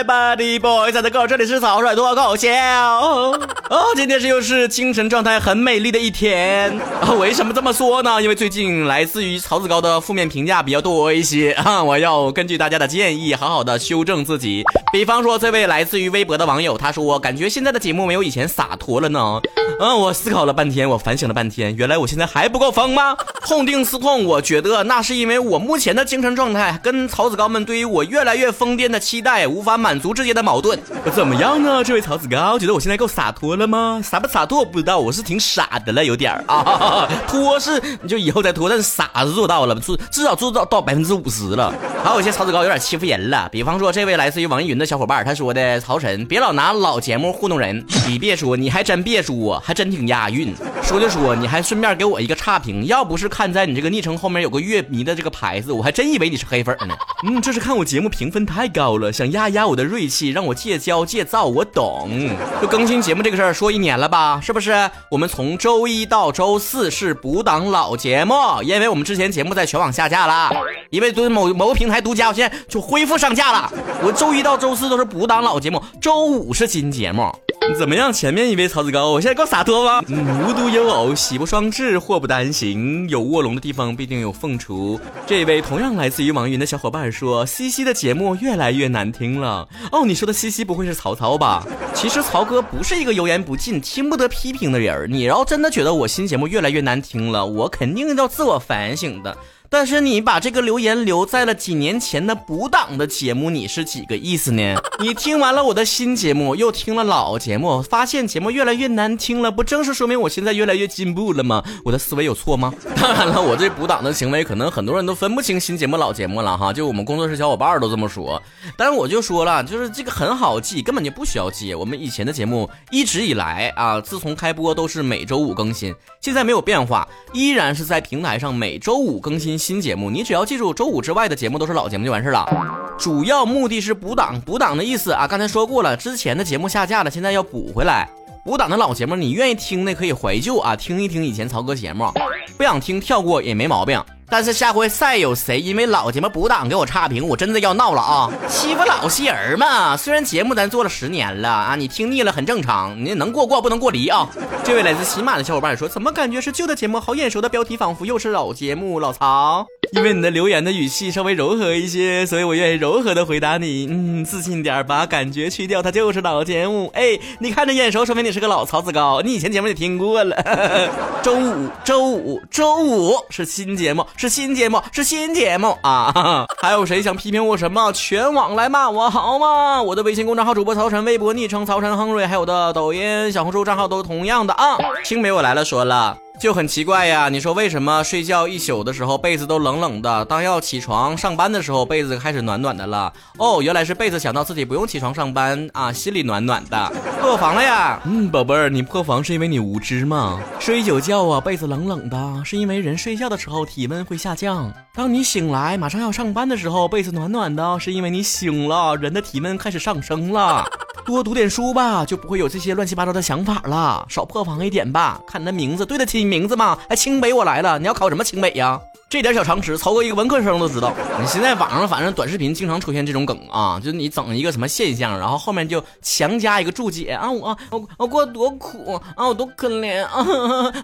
Everybody boys and girls，这里是草率脱口秀。哦，今天是又是精神状态很美丽的一天。为什么这么说呢？因为最近来自于曹子高的负面评价比较多一些啊，我要根据大家的建议，好好的修正自己。比方说，这位来自于微博的网友，他说感觉现在的节目没有以前洒脱了呢。嗯，我思考了半天，我反省了半天，原来我现在还不够疯吗？痛定思痛，我觉得那是因为我目前的精神状态跟曹子高们对于我越来越疯癫的期待无法满足之间的矛盾。怎么样呢？这位曹子高，觉得我现在够洒脱了吗？洒不洒脱我不知道，我是挺傻的了，有点儿啊。脱是你就以后再脱，但是傻是做到了，至至少做到到百分之五十了。还有一些曹子高有点欺负人了，比方说这位来自于网易云的小伙伴，他说的曹晨，别老拿老节目糊弄人。你别说，你还真别说，还真挺押韵。说就说，你还顺便给我一个差评，要不是看在你这个昵称后面有个乐迷的这个牌子，我还真以为你是黑粉呢。嗯，这是看我节目评分太高了，想压压我的锐气，让我戒骄戒躁。我懂，就更新节目这个事儿说一年了吧，是不是？我们从周一到周四是补档老节目，因为我们之前节目在全网下架了，因为对某某个平台独家，我现在就恢复上架了。我周一到周四都是补档老节目，周五是新节目。怎么样？前面一位曹子高，我现在够洒脱吗？无独有偶，喜不双至，祸不单行。有卧龙的地方必定有凤雏。这位同样来自于网易云的小伙伴说：“西西的节目越来越难听了。”哦，你说的西西不会是曹操吧？其实曹哥不是一个油盐不进、听不得批评的人。你要真的觉得我新节目越来越难听了，我肯定要自我反省的。但是你把这个留言留在了几年前的补档的节目，你是几个意思呢？你听完了我的新节目，又听了老节目，发现节目越来越难听了，不正是说明我现在越来越进步了吗？我的思维有错吗？当然了，我这补档的行为，可能很多人都分不清新节目老节目了哈，就我们工作室小伙伴都这么说。但是我就说了，就是这个很好记，根本就不需要记。我们以前的节目一直以来啊，自从开播都是每周五更新，现在没有变化，依然是在平台上每周五更新。新节目，你只要记住周五之外的节目都是老节目就完事了。主要目的是补档，补档的意思啊，刚才说过了，之前的节目下架了，现在要补回来。补档的老节目，你愿意听的可以怀旧啊，听一听以前曹哥节目，不想听跳过也没毛病。但是下回再有谁因为老节目补档给我差评，我真的要闹了啊！欺负老戏人嘛。虽然节目咱做了十年了啊，你听腻了很正常，你能过过不能过离啊。这位来自喜马的小伙伴说，怎么感觉是旧的节目，好眼熟的标题，仿佛又是老节目。老曹，因为你的留言的语气稍微柔和一些，所以我愿意柔和的回答你。嗯，自信点儿，把感觉去掉，它就是老节目。哎，你看着眼熟，说明你是个老曹子高，你以前节目也听过了。周五，周五，周五是新节目。是新节目，是新节目啊！还有谁想批评我什么？全网来骂我好吗？我的微信公众号主播曹晨，微博昵称曹晨亨瑞，还有我的抖音、小红书账号都同样的啊。青梅我来了，说了。就很奇怪呀，你说为什么睡觉一宿的时候被子都冷冷的，当要起床上班的时候被子开始暖暖的了？哦，原来是被子想到自己不用起床上班啊，心里暖暖的。破防了呀？嗯，宝贝儿，你破防是因为你无知吗？睡一宿觉啊，被子冷冷的，是因为人睡觉的时候体温会下降，当你醒来马上要上班的时候，被子暖暖的，是因为你醒了，人的体温开始上升了。多读点书吧，就不会有这些乱七八糟的想法了。少破防一点吧，看你的名字对得起你名字吗？哎，清北我来了，你要考什么清北呀？这点小常识，曹哥一个文科生都知道。你现在网上反正短视频经常出现这种梗啊，就是你整一个什么现象，然后后面就强加一个注解啊，我我我过多苦啊，我多可怜啊，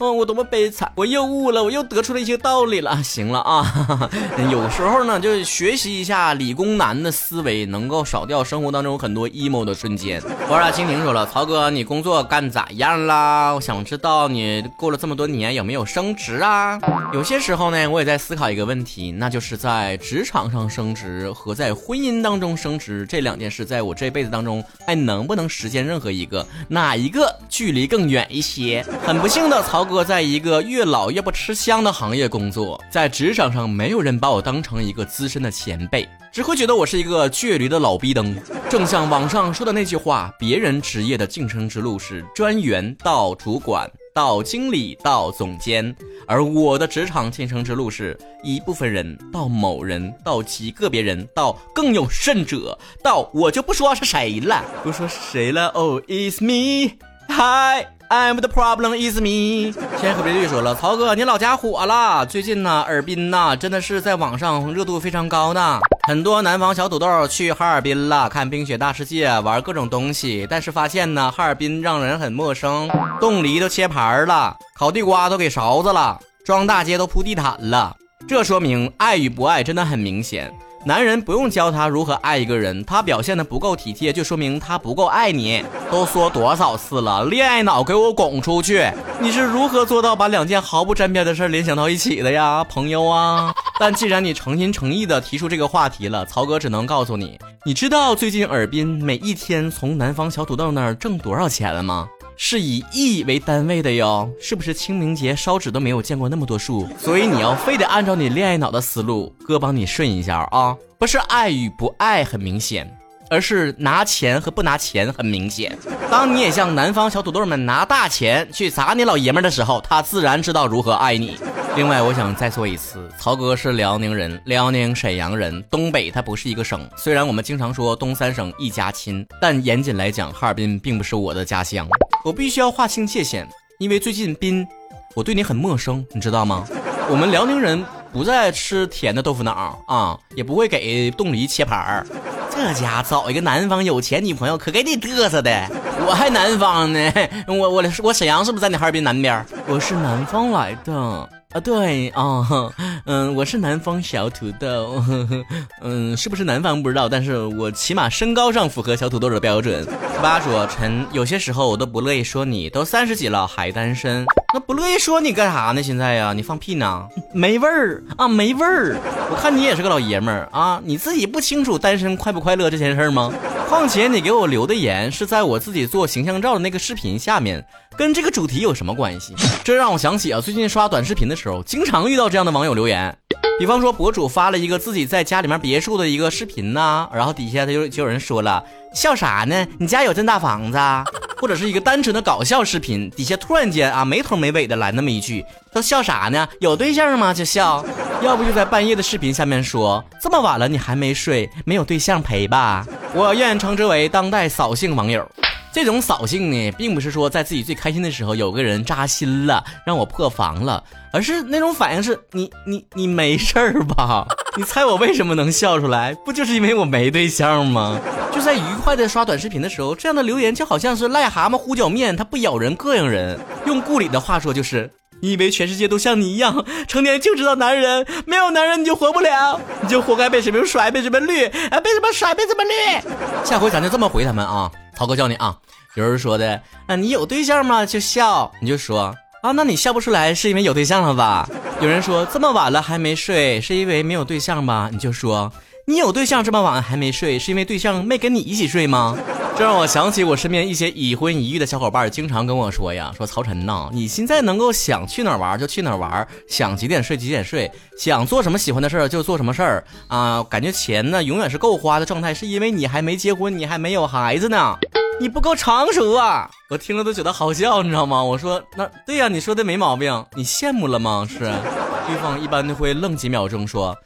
我多么悲惨，我又悟了，我又得出了一些道理了。行了啊，有时候呢，就学习一下理工男的思维，能够少掉生活当中很多 emo 的瞬间。我让蜻蜓说了，曹哥，你工作干咋样啦？我想知道你过了这么多年有没有升职啊？有些时候呢，我也在。在思考一个问题，那就是在职场上升职和在婚姻当中升职这两件事，在我这辈子当中还能不能实现任何一个？哪一个距离更远一些？很不幸的，曹哥在一个越老越不吃香的行业工作，在职场上没有人把我当成一个资深的前辈，只会觉得我是一个倔驴的老逼灯。正像网上说的那句话，别人职业的晋升之路是专员到主管。到经理，到总监，而我的职场晋升之路是一部分人到某人，到极个别人，到更有甚者，到我就不说是谁了，不说谁了。oh,，is me. 嗨 I'm the problem is me。天河别队说了，曹哥你老家火了，最近呢，尔滨呐真的是在网上热度非常高呢。很多南方小土豆去哈尔滨了，看冰雪大世界，玩各种东西，但是发现呢，哈尔滨让人很陌生，冻梨都切盘了，烤地瓜都给勺子了，装大街都铺地毯了，这说明爱与不爱真的很明显。男人不用教他如何爱一个人，他表现的不够体贴，就说明他不够爱你。都说多少次了，恋爱脑给我滚出去！你是如何做到把两件毫不沾边的事联想到一起的呀，朋友啊？但既然你诚心诚意的提出这个话题了，曹哥只能告诉你，你知道最近尔滨每一天从南方小土豆那儿挣多少钱了吗？是以亿为单位的哟，是不是清明节烧纸都没有见过那么多数？所以你要非得按照你恋爱脑的思路，哥帮你顺一下啊！不是爱与不爱很明显，而是拿钱和不拿钱很明显。当你也向南方小土豆们拿大钱去砸你老爷们的时候，他自然知道如何爱你。另外，我想再说一次，曹哥是辽宁人，辽宁沈阳人，东北它不是一个省。虽然我们经常说东三省一家亲，但严谨来讲，哈尔滨并不是我的家乡。我必须要划清界限，因为最近滨，我对你很陌生，你知道吗？我们辽宁人不再吃甜的豆腐脑啊，也不会给冻梨切盘儿。这家找一个南方有钱女朋友，可给你嘚瑟的。我还南方呢，我我我沈阳是不是在你哈尔滨南边？我是南方来的。啊，对啊，嗯，我是南方小土豆，嗯，是不是南方不知道，但是我起码身高上符合小土豆的标准。八说陈，有些时候我都不乐意说你，都三十几了还单身，那不乐意说你干啥呢？现在呀，你放屁呢？没味儿啊，没味儿。我看你也是个老爷们儿啊，你自己不清楚单身快不快乐这件事吗？况且你给我留的言是在我自己做形象照的那个视频下面，跟这个主题有什么关系？这让我想起啊，最近刷短视频的时候，经常遇到这样的网友留言。比方说，博主发了一个自己在家里面别墅的一个视频呢，然后底下他就就有人说了，笑啥呢？你家有这么大房子？或者是一个单纯的搞笑视频，底下突然间啊没头没尾的来那么一句，都笑啥呢？有对象吗？就笑，要不就在半夜的视频下面说，这么晚了你还没睡，没有对象陪吧？我愿称之为当代扫兴网友。这种扫兴呢，并不是说在自己最开心的时候有个人扎心了，让我破防了，而是那种反应是你你你没事儿吧？你猜我为什么能笑出来？不就是因为我没对象吗？就在愉快的刷短视频的时候，这样的留言就好像是癞蛤蟆糊脚面，它不咬人膈应人。用顾里的话说就是，你以为全世界都像你一样，成天就知道男人，没有男人你就活不了，你就活该被什么甩，被什么绿，啊，被什么甩，被什么绿。下回咱就这么回他们啊。曹哥教你啊，有人说的啊，你有对象吗？就笑，你就说啊，那你笑不出来是因为有对象了吧？有人说这么晚了还没睡是因为没有对象吧？你就说你有对象这么晚还没睡是因为对象没跟你一起睡吗？这让我想起我身边一些已婚已育的小伙伴经常跟我说呀，说曹晨呐，你现在能够想去哪儿玩就去哪儿玩，想几点睡几点睡，想做什么喜欢的事儿就做什么事儿啊，感觉钱呢永远是够花的状态，是因为你还没结婚，你还没有孩子呢，你不够成熟啊！我听了都觉得好笑，你知道吗？我说那对呀，你说的没毛病，你羡慕了吗？是，对方一般都会愣几秒钟说，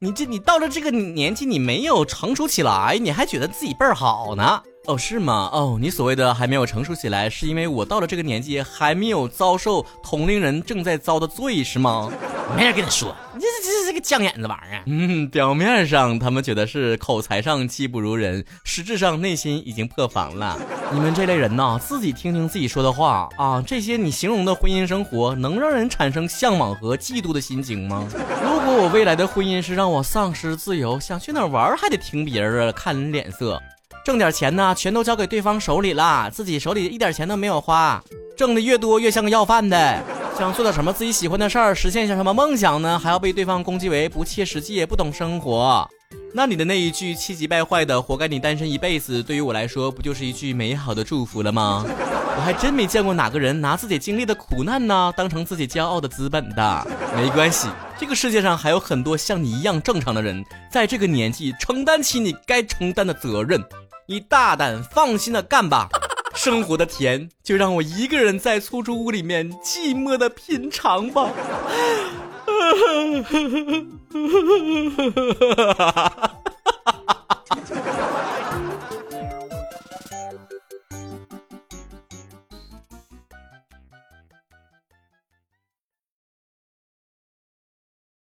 你这你到了这个年纪，你没有成熟起来，你还觉得自己倍儿好呢。哦，是吗？哦，你所谓的还没有成熟起来，是因为我到了这个年纪还没有遭受同龄人正在遭的罪，是吗？没人跟你说，你这这这个犟眼子玩意儿。嗯，表面上他们觉得是口才上技不如人，实质上内心已经破防了。你们这类人呐，自己听听自己说的话啊，这些你形容的婚姻生活能让人产生向往和嫉妒的心情吗？如果我未来的婚姻是让我丧失自由，想去哪玩还得听别人的，看人脸色。挣点钱呢，全都交给对方手里了，自己手里一点钱都没有花。挣的越多，越像个要饭的。想做点什么自己喜欢的事儿，实现一下什么梦想呢？还要被对方攻击为不切实际、不懂生活。那你的那一句气急败坏的“活该你单身一辈子”，对于我来说，不就是一句美好的祝福了吗？我还真没见过哪个人拿自己经历的苦难呢，当成自己骄傲的资本的。没关系，这个世界上还有很多像你一样正常的人，在这个年纪承担起你该承担的责任。你大胆放心的干吧，生活的甜就让我一个人在出租屋里面寂寞的品尝吧。